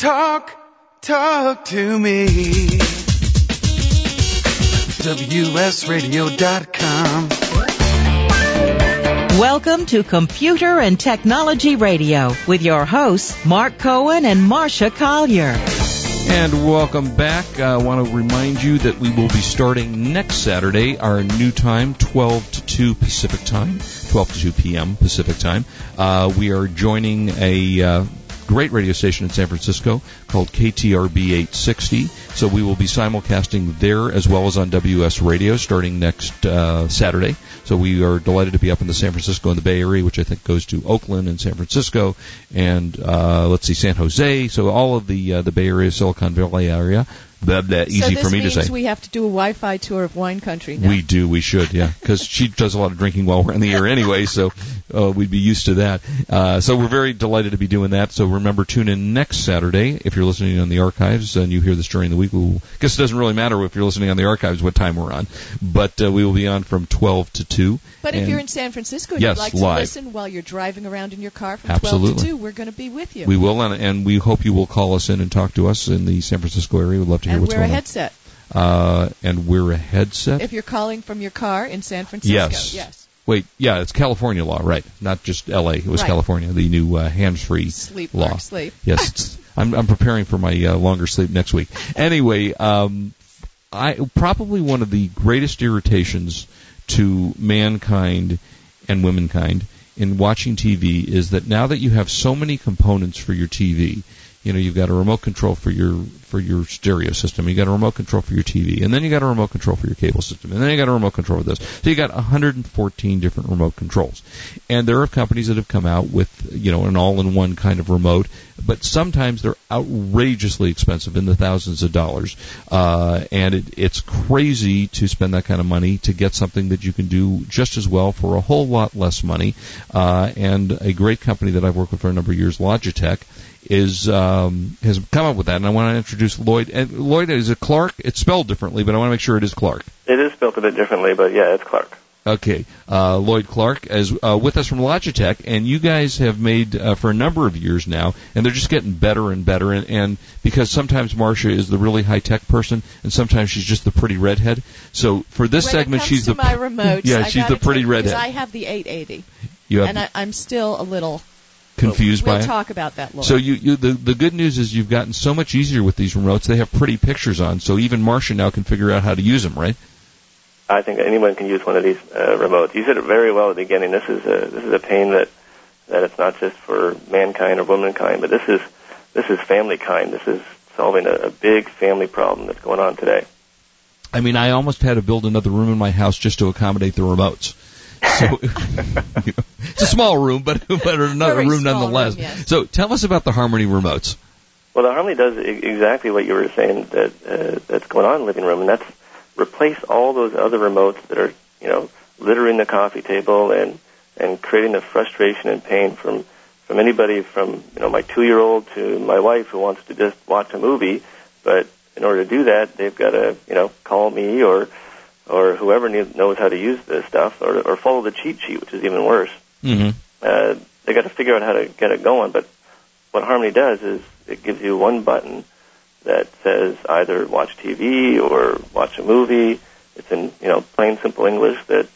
Talk, talk to me. WSRadio.com. Welcome to Computer and Technology Radio with your hosts, Mark Cohen and Marcia Collier. And welcome back. I want to remind you that we will be starting next Saturday, our new time, 12 to 2 Pacific time, 12 to 2 p.m. Pacific time. Uh, we are joining a uh, great radio station in San Francisco called KTRB 860. So we will be simulcasting there as well as on WS Radio starting next uh, Saturday. So we are delighted to be up in the San Francisco and the Bay Area, which I think goes to Oakland and San Francisco, and uh, let's see, San Jose. So all of the uh, the Bay Area, Silicon Valley area blah, blah, easy so for me to say. we have to do a Wi-Fi tour of wine country. Now. We do. We should. Yeah, because she does a lot of drinking while we're in the air anyway, so uh, we'd be used to that. Uh, so we're very delighted to be doing that. So remember, tune in next Saturday if you're listening on the archives and you hear this during the week. We'll, I guess it doesn't really matter if you're listening on the archives what time we're on, but uh, we will be on from 12 to 2. But if you're in San Francisco and yes, you'd like to live. listen while you're driving around in your car from Absolutely. 12 to 2, we're going to be with you. we will, and, and we hope you will call us in and talk to us in the San Francisco area. We'd love to hear and what's wear a headset Uh, and wear a headset. if you're calling from your car in San Francisco. Yes. Yes. Wait, yeah, it's California law, right? Not just L.A. It was Right. California, the new uh, hands-free Sleep, law. Sleep. Yes, it's, I'm, I'm preparing for my uh, longer sleep next week. Anyway, um, I probably one of the greatest irritations to mankind and womankind in watching TV is that now that you have so many components for your TV, you know, you've got a remote control for your for your stereo system, you got a remote control for your TV, and then you got a remote control for your cable system, and then you got a remote control for this. So you got 114 different remote controls. And there are companies that have come out with, you know, an all-in-one kind of remote, but sometimes they're outrageously expensive in the thousands of dollars. Uh, and it, it's crazy to spend that kind of money to get something that you can do just as well for a whole lot less money. Uh, and a great company that I've worked with for a number of years, Logitech, is um, has come up with that, and I want to introduce Lloyd. And Lloyd is it Clark? It's spelled differently, but I want to make sure it is Clark. It is spelled a bit differently, but yeah, it's Clark. Okay, uh, Lloyd Clark is uh, with us from Logitech, and you guys have made uh, for a number of years now, and they're just getting better and better. And, and because sometimes Marcia is the really high tech person, and sometimes she's just the pretty redhead. So for this when segment, it she's the my remotes. yeah, I she's the pretty redhead. I have the 880, you have and I, I'm still a little confused We'll by it. talk about that, Lloyd. So you, you the the good news is you've gotten so much easier with these remotes. They have pretty pictures on, so even Marcia now can figure out how to use them, right? I think anyone can use one of these uh, remotes. You said it very well at the beginning. This is a this is a pain that that it's not just for mankind or womankind, but this is this is family kind. This is solving a, a big family problem that's going on today. I mean, I almost had to build another room in my house just to accommodate the remotes. So you know, it's a small room, but but another Very room nonetheless. room, yes. So tell us about the Harmony remotes. Well, the Harmony does exactly what you were saying that uh, that's going on in the living room, and that's replace all those other remotes that are you know littering the coffee table and and creating the frustration and pain from from anybody from you know my two year old to my wife who wants to just watch a movie, but in order to do that, they've got to you know call me or or whoever knows how to use this stuff or or follow the cheat sheet, which is even worse Mm-hmm. uh, they got to figure out how to get it going. But what Harmony does is it gives you one button that says either watch TV or watch a movie. It's in you know plain simple English that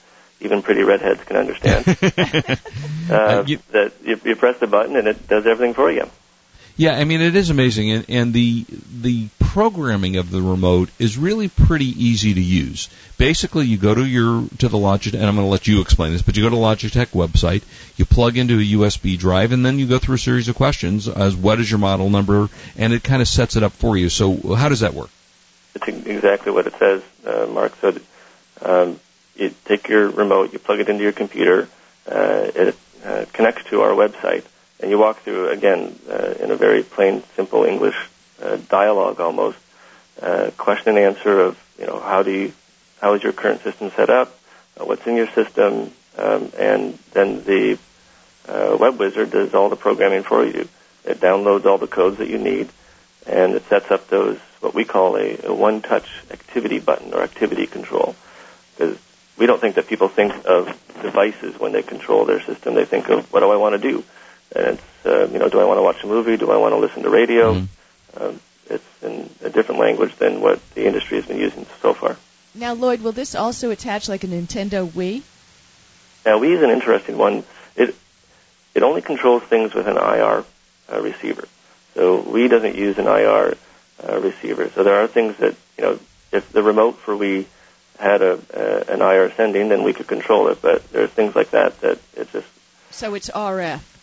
even pretty redheads can understand. uh, Uh, you- that you, you press the button and it does everything for you. Yeah, I mean it is amazing, and, and the the programming of the remote is really pretty easy to use. Basically, you go to your to the Logitech, and I'm going to let you explain this, but you go to the Logitech website, you plug into a USB drive, and then you go through a series of questions as what is your model number, and it kind of sets it up for you. So how does that work? It's exactly what it says, uh, Mark. So um, you take your remote, you plug it into your computer, uh, it uh, connects to our website, and you walk through again uh, in a very plain, simple English dialogue almost, uh, question and answer of you know how do you how is your current system set up, uh, what's in your system, um, and then the uh, web wizard does all the programming for you. It downloads all the codes that you need, and it sets up those what we call a, a one-touch activity button or activity control. Because we don't think that people think of devices when they control their system. They think of what do I want to do, and it's uh, you know do I want to watch a movie? Do I want to listen to radio? Mhm. Um, it's in a different language than what the industry has been using so far. Now, Lloyd, will this also attach like a Nintendo Wii? Now, Wii is an interesting one. It it only controls things with an IR uh, receiver. So Wii doesn't use an IR uh, receiver. So there are things that you know, if the remote for Wii had a uh, an IR sending, then we could control it. But there's things like that that it's just So it's RF.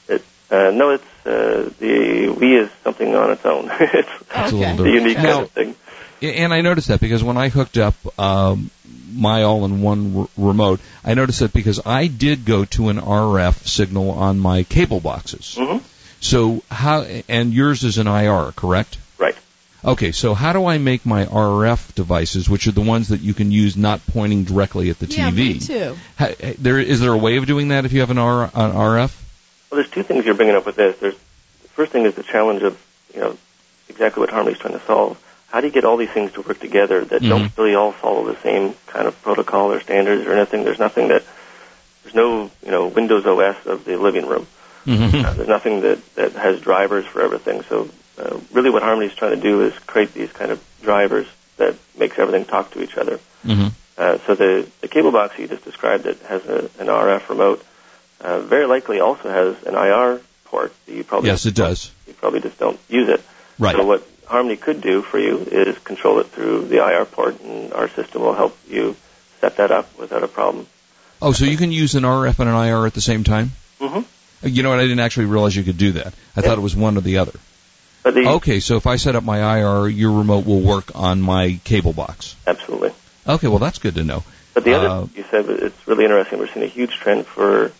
It. Uh, no, it's uh, the Wii is something on its own. it's It's a Okay. little a unique Now- kind of thing. And I noticed that because when I hooked up um, my all-in-one r- remote, I noticed that because I did go to an RF signal on my cable boxes. hmm So how and yours is an IR, correct? Right. Okay, so how do I make my RF devices, which are the ones that you can use not pointing directly at the yeah, TV? me too. Ha- there is there a way of doing that if you have an, R, an RF? Well, there's two things you're bringing up with this. There's the first thing is the challenge of you know exactly what Harmony's trying to solve. How do you get all these things to work together that Mhm. don't really all follow the same kind of protocol or standards or anything? There's nothing that there's no you know Windows OS of the living room. Mm-hmm. Uh, there's nothing that that has drivers for everything. So uh, really, what Harmony's trying to do is create these kind of drivers that makes everything talk to each other. Mm-hmm. Uh, so the, the cable box you just described that has a, an RF remote uh, very likely also has an IR port. You probably Yes, it does. You probably just don't use it. Right. So what Harmony could do for you is control it through the IR port, and our system will help you set that up without a problem. Oh, so you can use an RF and an IR at the same time? Mm-hmm. You know what? I didn't actually realize you could do that. I Yeah. thought it was one or the other. But the Okay, so if I set up my IR, your remote will work on my cable box. absolutely. Okay, well that's good to know. But the other Uh, you said it's really interesting. We're seeing a huge trend for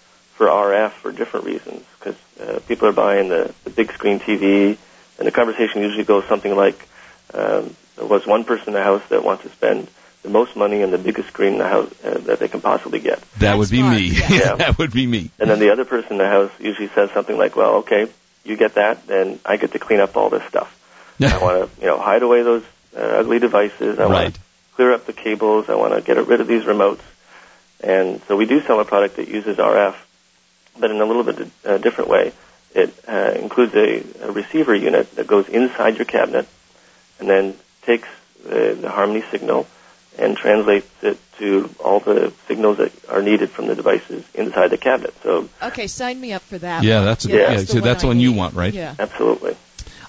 for RF for different reasons because uh, people are buying the, the big screen TV, and the conversation usually goes something like, um, "There was one person in the house that wants to spend the most money on the biggest screen in the house uh, that they can possibly get," That That's would be smart, me. yeah. Yeah. that would be me. and then the other person in the house usually says something like, "Well, okay, you get that, then I get to clean up all this stuff. I want to, you know, hide away those uh, ugly devices. I want to clear up the cables. I want to get rid of these remotes. And so we do sell a product that uses RF, but in a little bit uh, different way. It uh, includes a, a receiver unit that goes inside your cabinet and then takes the, the Harmony signal and translates it to all the signals that are needed from the devices inside the cabinet. So Okay, sign me up for that. Yeah, one. that's a- yeah, the so that's I one you want, right? Yeah. absolutely.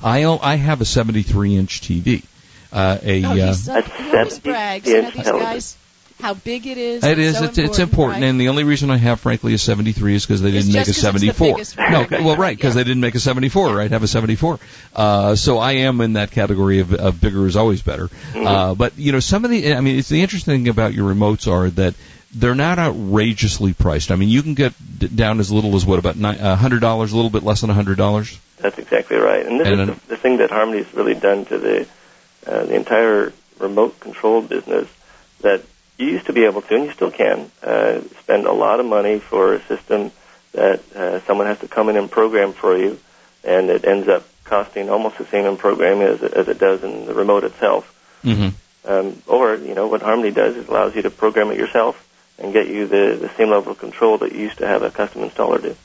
I I have a 73 inch TV. Uh, a Oh, uh, he's so, That's he always 70 brags. You know, inch these television. guys, how big it is. it is so it's, it's important, right? and the only reason I have, frankly, a 73 is because they didn't make a just 'cause it's the 74. no, well, right, because Yeah. they didn't make a 74, right? Have a 74. Uh, so I am in that category of, of bigger is always better. Mm-hmm. Uh, but you know, some of the, I mean, it's the interesting thing about your remotes are that they're not outrageously priced. I mean, you can get d- down as little as what about a hundred dollars, a little bit less than a hundred dollars. That's exactly right. And this And is then- the, the thing that Harmony's really done to the uh, the entire remote control business that you used to be able to, and you still can, uh, spend a lot of money for a system that uh, someone has to come in and program for you, and it ends up costing almost the same in programming as it, as it does in the remote itself. Mm-hmm. Um, or, you know, what Harmony does is allows you to program it yourself and get you the, the same level of control that you used to have a custom installer do.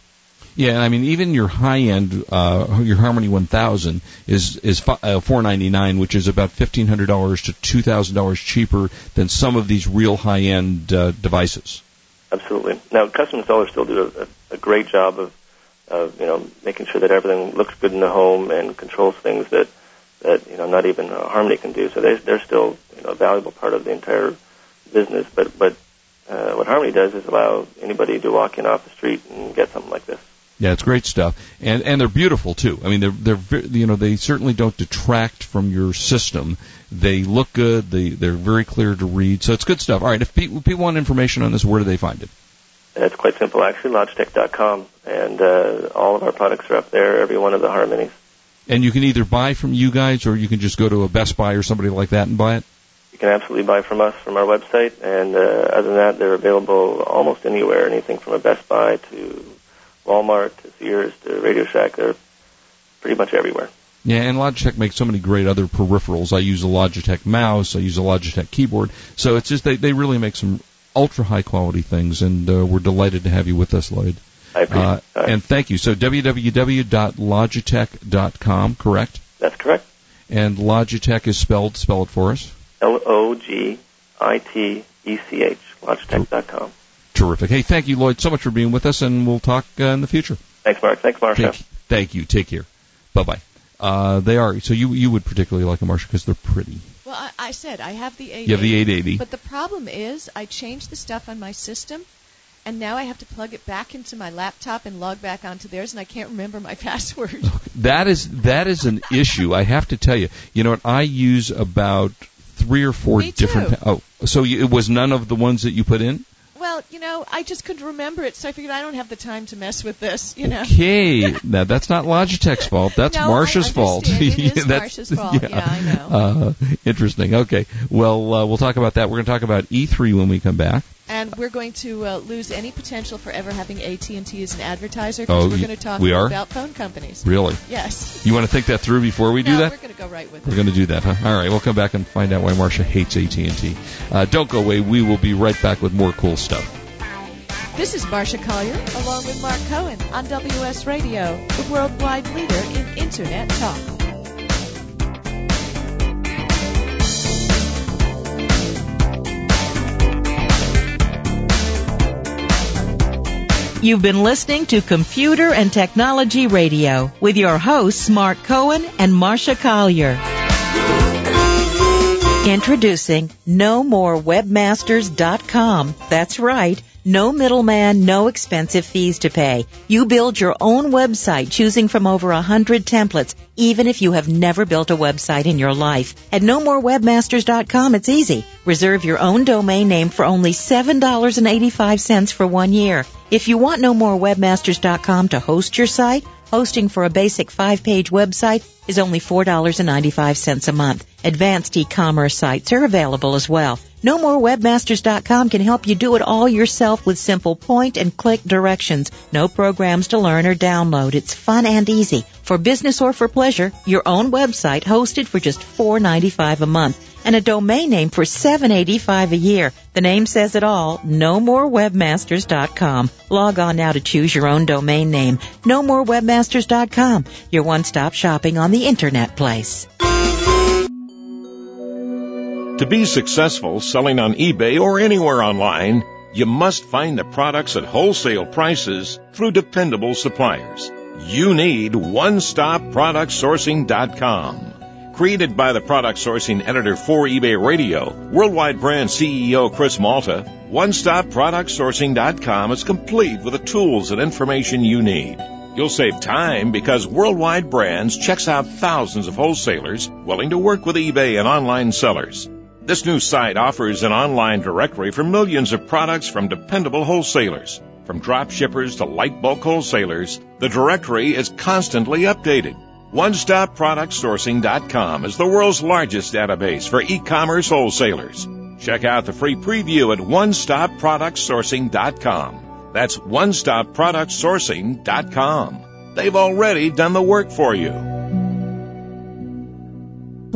Yeah, I mean, even your high end, uh, your Harmony 1000 is is uh, 499, which is about fifteen hundred dollars to two thousand dollars cheaper than some of these real high end uh, devices. Absolutely. Now, custom installers still do a, a great job of, of, you know, making sure that everything looks good in the home and controls things that, that you know, not even uh, Harmony can do. So they, they're still, you know, a valuable part of the entire business. But, but uh, what Harmony does is allow anybody to walk in off the street and get something like this. Yeah, it's great stuff, and and they're beautiful too. I mean, they're they're you know they certainly don't detract from your system. They look good. They they're very clear to read. So it's good stuff. All right, if pe- people want information on this, where do they find it? It's quite simple, actually, Logitech.com. And uh, all of our products are up there, every one of the Harmonies. And you can either buy from you guys, or you can just go to a Best Buy or somebody like that and buy it. You can absolutely buy from us from our website, and uh, other than that, they're available almost anywhere. Anything from a Best Buy to Walmart to Sears to Radio Shack, they're pretty much everywhere. Yeah, and Logitech makes so many great other peripherals. I use a Logitech mouse. I use a Logitech keyboard. So it's just they they really make some ultra high quality things, and uh, we're delighted to have you with us, Lloyd. I appreciate Uh, that. and thank you. So www.logitech.com, correct? That's correct. And Logitech is spelled, spell it for us. L O G I T E C H, Logitech.com. Terrific. Hey, thank you, Lloyd, so much for being with us, and we'll talk uh, in the future. Thanks, Mark. Thanks, Marcia. Thank, thank you. Take care. Bye bye. Uh, they are so you you would particularly like them, Marcia, because they're pretty. Well, I, I said I have the 880. You have the 880. But the problem is, I changed the stuff on my system, and now I have to plug it back into my laptop and log back onto theirs, and I can't remember my password. That is that is an issue. I have to tell you. You know what? I use about three or four Me too. different. Oh, so you, it was none of the ones that you put in. Well, you know, I just couldn't remember it, so I figured I don't have the time to mess with this. You know. Okay, now that's not Logitech's fault. That's No, Marcia's fault. It is That's- Marcia's fault. Yeah, I know. Uh, interesting. Okay. Well, uh, we'll talk about that. We're going to talk about E3 when we come back. And we're going to uh, lose any potential for ever having AT&T as an advertiser Oh, because we're y- going to talk we are? about phone companies. Really? Yes. You want to think that through before we do that? we're going to go right with We're it. going to do that, huh? All right, we'll come back and find out why Marcia hates AT&T. Uh, don't go away. We will be right back with more cool stuff. This is Marcia Collier along with Mark Cohen on WS Radio, the worldwide leader in Internet talk. You've been listening to Computer and Technology Radio with your hosts Mark Cohen and Marcia Collier. Introducing NoMoreWebmasters.com. That's right. No middleman, no expensive fees to pay. You build your own website choosing from over a hundred templates, even if you have never built a website in your life. At NoMoreWebmasters.com, it's easy. Reserve your own domain name for only $7.85 for one year. If you want NoMoreWebmasters.com to host your site, hosting for a basic five-page website is only $4.95 a month. Advanced e-commerce sites are available as well. NoMoreWebmasters.com can help you do it all yourself with simple point and click directions. No programs to learn or download. It's fun and easy. For business or for pleasure, your own website hosted for just $4.95 a month and a domain name for $7.85 a year. The name says it all. No More nomorewebmasters.com. Log on now to choose your own domain name. No More NoMoreWebmasters.com. Your one-stop shopping on the internet place. To be successful selling on eBay or anywhere online, you must find the products at wholesale prices through dependable suppliers. You need OneStopProductSourcing.com. Created by the product sourcing editor for eBay Radio, worldwide brand CEO Chris Malta, OneStopProductSourcing.com is complete with the tools and information you need. You'll save time because Worldwide Brands checks out thousands of wholesalers willing to work with eBay and online sellers. This new site offers an online directory for millions of products from dependable wholesalers. From drop shippers to light bulk wholesalers, the directory is constantly updated. OneStopProductSourcing.com is the world's largest database for e-commerce wholesalers. Check out the free preview at OneStopProductSourcing.com. That's OneStopProductSourcing.com. They've already done the work for you.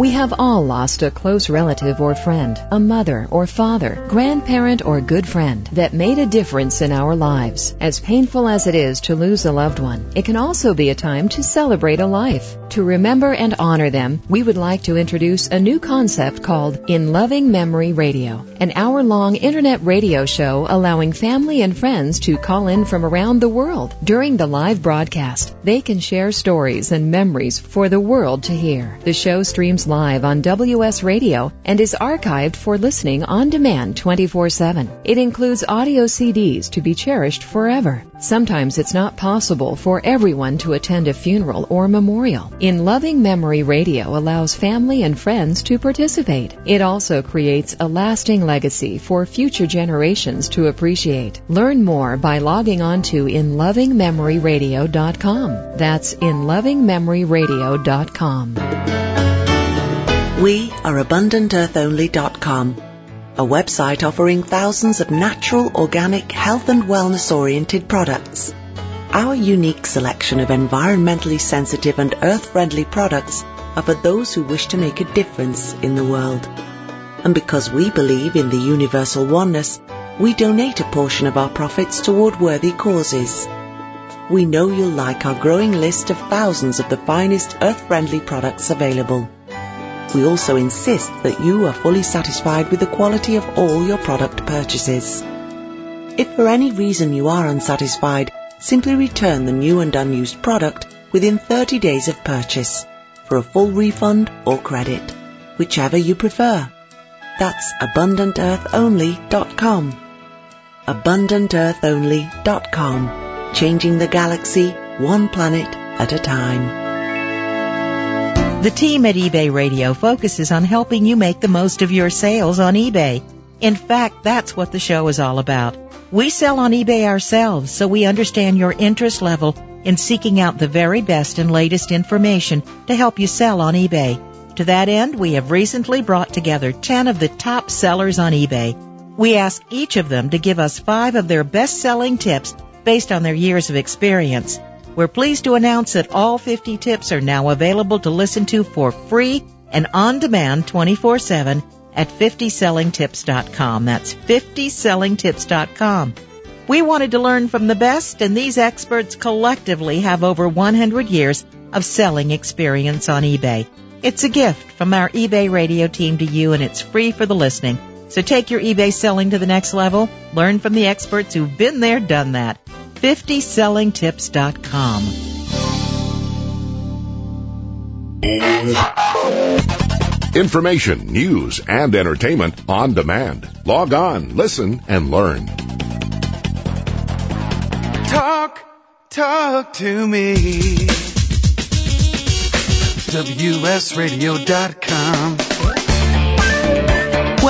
We have all lost a close relative or friend, a mother or father, grandparent or good friend that made a difference in our lives. As painful as it is to lose a loved one, it can also be a time to celebrate a life. To remember and honor them, we would like to introduce a new concept called In Loving Memory Radio, an hour-long internet radio show allowing family and friends to call in from around the world. During the live broadcast, they can share stories and memories for the world to hear. The show streams live on WS Radio and is archived for listening on demand 24-7. It includes audio CDs to be cherished forever. Sometimes it's not possible for everyone to attend a funeral or memorial. In Loving Memory Radio allows family and friends to participate. It also creates a lasting legacy for future generations to appreciate. Learn more by logging on to inlovingmemoryradio.com. That's inlovingmemoryradio.com. We are AbundantEarthOnly.com, a website offering thousands of natural, organic, health and wellness oriented products. Our unique selection of environmentally sensitive and earth-friendly products are for those who wish to make a difference in the world. And because we believe in the universal oneness, we donate a portion of our profits toward worthy causes. We know you'll like our growing list of thousands of the finest earth-friendly products available. We also insist that you are fully satisfied with the quality of all your product purchases. If for any reason you are unsatisfied, simply return the new and unused product within 30 days of purchase for a full refund or credit, whichever you prefer. That's AbundantEarthOnly.com. AbundantEarthOnly.com. Changing the galaxy one planet at a time. The team at eBay Radio focuses on helping you make the most of your sales on eBay. In fact, that's what the show is all about. We sell on eBay ourselves, so we understand your interest level in seeking out the very best and latest information to help you sell on eBay. To that end, we have recently brought together 10 of the top sellers on eBay. We ask each of them to give us five of their best selling tips based on their years of experience. We're pleased to announce that all 50 tips are now available to listen to for free and on demand 24-7 at 50sellingtips.com. That's 50sellingtips.com. We wanted to learn from the best and these experts collectively have over 100 years of selling experience on eBay. It's a gift from our eBay radio team to you and it's free for the listening. So take your eBay selling to the next level. Learn from the experts who've been there, done that. 50sellingtips.com. Information, news, and entertainment on demand. Log on, listen, and learn. Talk, talk to me. WSRadio.com.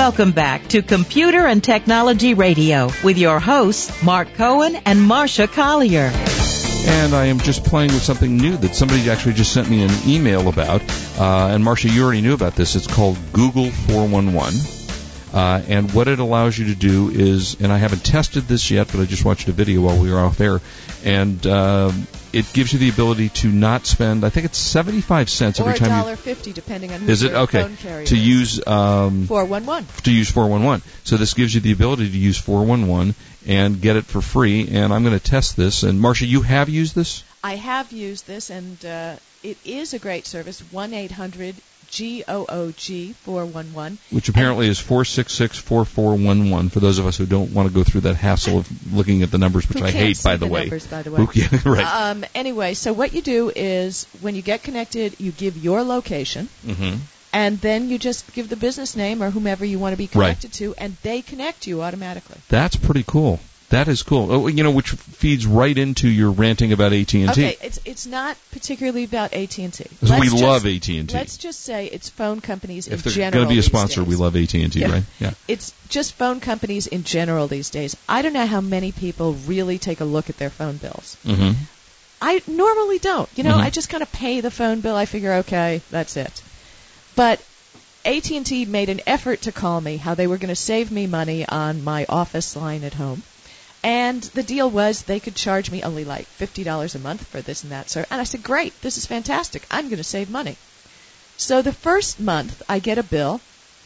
Welcome back to Computer and Technology Radio with your hosts, Mark Cohen and Marcia Collier. And I am just playing with something new that somebody actually just sent me an email about. Uh, and Marcia, you already knew about this. It's called Google 411. Uh, and what it allows you to do is, and I haven't tested this yet, but I just watched a video while we were off air, and um, it gives you the ability to not spend. I think it's seventy-five cents or every time dollar you. fifty, depending on who Is it your okay phone carrier to use um, four one one? to use 411. So this gives you the ability to use 411 and get it for free. And I'm going to test this. And Marcia, you have used this? I have used this, and uh, it is a great service. One eight hundred G O O G four one one. Which apparently is 466-4411 for those of us who don't want to go through that hassle of looking at the numbers, which I hate, by the, the way. numbers, by the way. Yeah, right. Um, anyway, so what you do is when you get connected, you give your location, hmm and then you just give the business name or whomever you want to be Right. connected to, and they connect you automatically. That's pretty cool. That is cool. Oh, you know, which feeds right into your ranting about AT&T. Okay, it's it's not particularly about AT and T. We love AT&T. Let's just say it's phone companies If in they're general. going to be a sponsor, we love AT&T, right? Yeah. It's just phone companies in general these days. I don't know how many people really take a look at their phone bills. hmm I normally don't. You know, Mhm. I just kind of pay the phone bill. I figure, okay, that's it. But AT&T made an effort to call me how they were going to save me money on my office line at home. And the deal was they could charge me only like $50 a month for this and that, sir. And I said, great, this is fantastic. I'm going to save money. So the first month I get a bill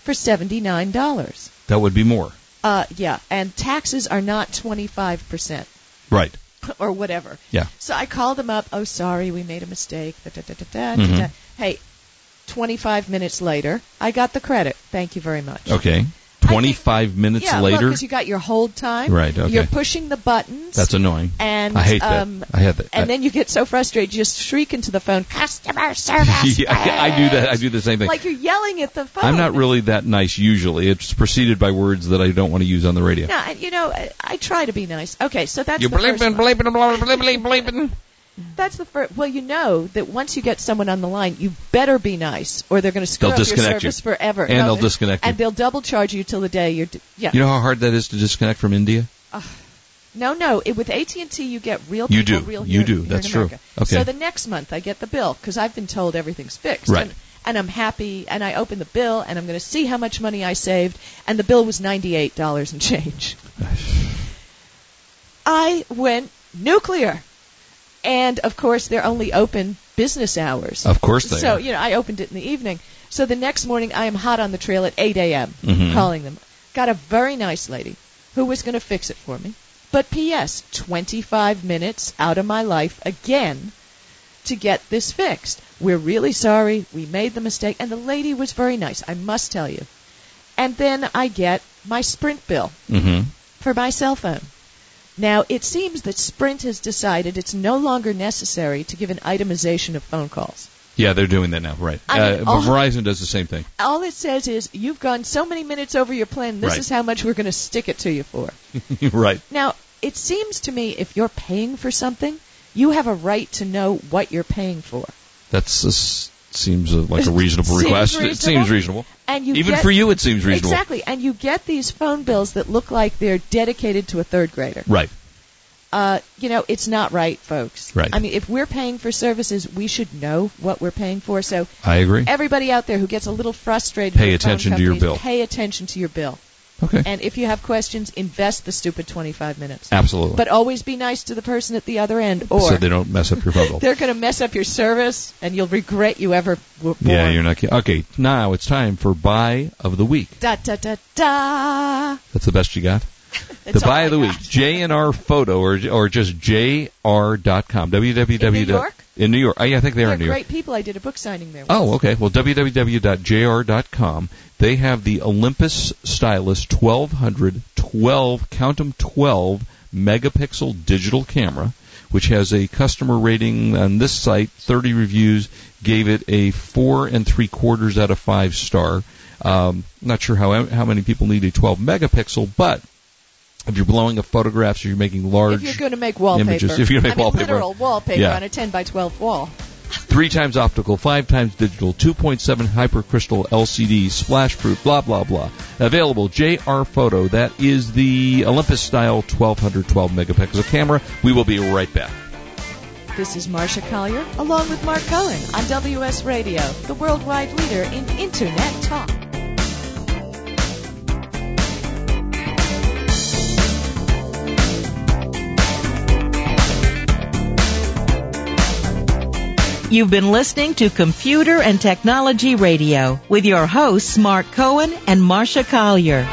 for $79. That would be more. Uh, yeah, and taxes are not 25% Right. or whatever. Yeah. So I called them up. Oh, sorry, we made a mistake. Da, da, da, da, da, Mhm. da. Hey, 25 minutes later, I got the credit. Thank you very much. Okay. 25 minutes yeah, later. because you got your hold time. Right, okay. You're pushing the buttons. That's annoying. and I hate um, that. I hate that. And I- then you get so frustrated, you just shriek into the phone, customer service. yeah, I, I do that. I do the same thing. Like you're yelling at the phone. I'm not really that nice usually. It's preceded by words that I don't want to use on the radio. No, you know, I, I try to be nice. Okay, so that's You the bleeping, bleeping, bleeping, bleeping, bleeping. That's the first. Well, you know that once you get someone on the line, you better be nice, or they're going to screw They'll up your disconnect you. service forever. And No, they'll disconnect you. And they'll double charge you till the day you're. D- yeah. You know how hard that is to disconnect from India? Uh, no, no. It, with AT and T, you get real You people, do. real You here- do. here That's true. Okay. So the next month, I get the bill because I've been told everything's fixed. Right. And, and I'm happy, and I open the bill, and I'm going to see how much money I saved, and the bill was ninety-eight dollars and change. I went nuclear. And of course, they're only open business hours. Of course they So, are. you know, I opened it in the evening. So the next morning, I am hot on the trail at 8 a.m. Mhm. calling them. Got a very nice lady who was going to fix it for me. But P.S. 25 minutes out of my life again to get this fixed. We're really sorry. We made the mistake. And the lady was very nice, I must tell you. And then I get my Sprint bill Mm-hmm. for my cell phone. Now, it seems that Sprint has decided it's no longer necessary to give an itemization of phone calls. Yeah, they're doing that now, right? I mean, uh, all- Verizon does the same thing. All it says is, you've gone so many minutes over your plan, this Right. is how much we're going to stick it to you for. right. Now, it seems to me if you're paying for something, you have a right to know what you're paying for. That's seems like a reasonable Seems request. It seems reasonable. And you Even get- for you, it seems reasonable. Exactly. And you get these phone bills that look like they're dedicated to a third grader. Right. Uh, you know, it's not right, folks. Right. I mean, if we're paying for services, we should know what we're paying for. So I agree. everybody out there who gets a little frustrated, Pay attention to your bill. Pay attention to your bill. Okay. And if you have questions, invest the stupid 25 minutes. Absolutely. But always be nice to the person at the other end, or so they don't mess up your bill. they're going to mess up your service, and you'll regret you ever were born. Yeah, you're not kidding. Okay, now it's time for buy of the week. Da da da da. That's the best you got. The buy of the week, J&R Photo, or or just jr.com. www. In New York? In New York. Oh, yeah, I think they are They're in New York. great people. I did a book signing there. Oh, okay. Well, www.jr.com. They have the Olympus Stylus 1200 12 count 'em 12 megapixel digital camera, which has a customer rating on this site 30 reviews gave it a four and three quarters out of five star. Um, not sure how how many people need a 12 megapixel, but if you're blowing up photographs or you're making large if you're going to make wallpaper, images, if you're going to make I mean, wallpaper, literal wallpaper Yeah. on a 10 by 12 wall. three times optical, five times digital, 2.7 hypercrystal LCD, splash proof, blah blah blah. Available JR Photo. That is the Olympus style 1212 megapixel camera. We will be right back. This is Marcia Collier, along with Mark Cohen on WS Radio, the worldwide leader in Internet talk. You've been listening to Computer and Technology Radio with your hosts Mark Cohen and Marcia Collier.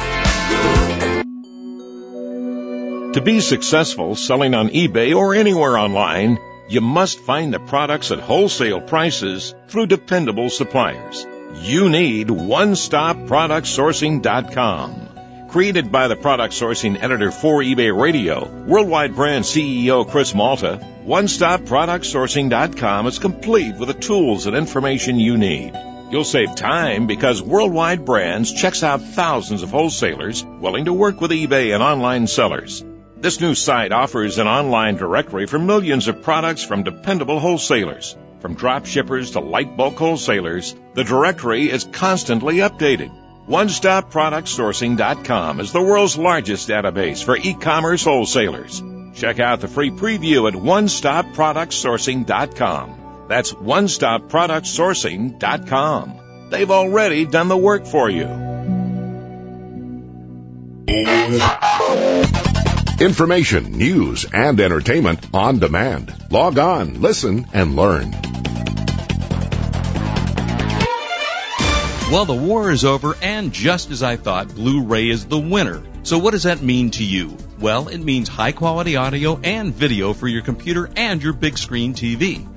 To be successful selling on eBay or anywhere online, you must find the products at wholesale prices through dependable suppliers. You need OneStopProductSourcing.com. Created by the product sourcing editor for eBay Radio, worldwide brand CEO Chris Malta, OneStopProductSourcing.com is complete with the tools and information you need. You'll save time because Worldwide Brands checks out thousands of wholesalers willing to work with eBay and online sellers. This new site offers an online directory for millions of products from dependable wholesalers. From drop shippers to light bulk wholesalers, the directory is constantly updated. OneStopProductSourcing.com is the world's largest database for e-commerce wholesalers. Check out the free preview at OneStopProductSourcing.com. That's OneStopProductSourcing.com. They've already done the work for you. Information, news, and entertainment on demand. Log on, listen, and learn. Well, the war is over, and just as I thought, Blu-ray is the winner. So what does that mean to you? Well, it means high quality audio and video for your computer and your big screen TV.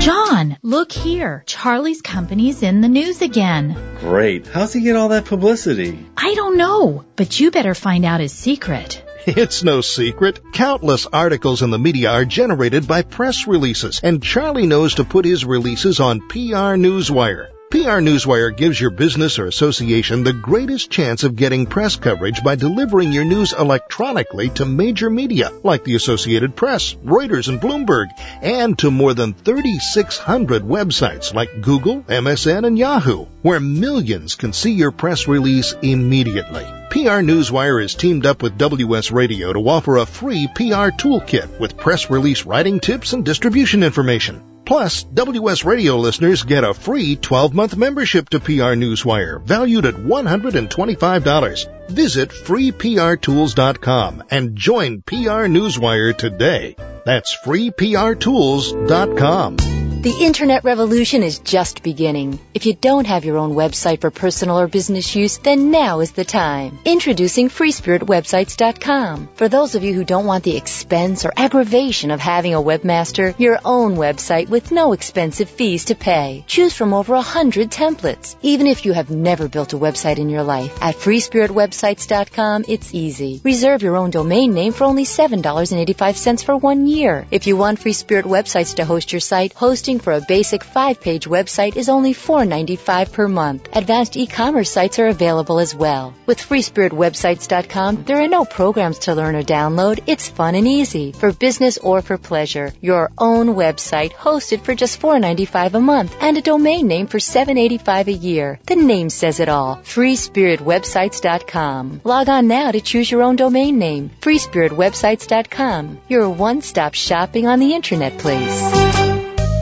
John, look here. Charlie's company's in the news again. Great. How's he get all that publicity? I don't know, but you better find out his secret. It's no secret. Countless articles in the media are generated by press releases, and Charlie knows to put his releases on PR Newswire. PR Newswire gives your business or association the greatest chance of getting press coverage by delivering your news electronically to major media like the Associated Press, Reuters, and Bloomberg, and to more than 3,600 websites like Google, MSN, and Yahoo, where millions can see your press release immediately. PR Newswire is teamed up with WS Radio to offer a free PR toolkit with press release writing tips and distribution information. Plus, WS Radio listeners get a free 12-month membership to PR Newswire, valued at $125. Visit freeprtools.com and join PR Newswire today. That's freeprtools.com. The internet revolution is just beginning. If you don't have your own website for personal or business use, then now is the time. Introducing freespiritwebsites.com. For those of you who don't want the expense or aggravation of having a webmaster, your own website with no expensive fees to pay. Choose from over a hundred templates. Even if you have never built a website in your life, at freespiritwebsites.com, it's easy. Reserve your own domain name for only $7.85 for one year. If you want Free Spirit websites to host your site, hosting for a basic five-page website is only $4.95 per month. Advanced e-commerce sites are available as well. With freespiritwebsites.com, there are no programs to learn or download. It's fun and easy for business or for pleasure. Your own website hosted for just $4.95 a month and a domain name for $7.85 a year. The name says it all. freespiritwebsites.com. Log on now to choose your own domain name. freespiritwebsites.com. Your one-stop shopping on the internet place.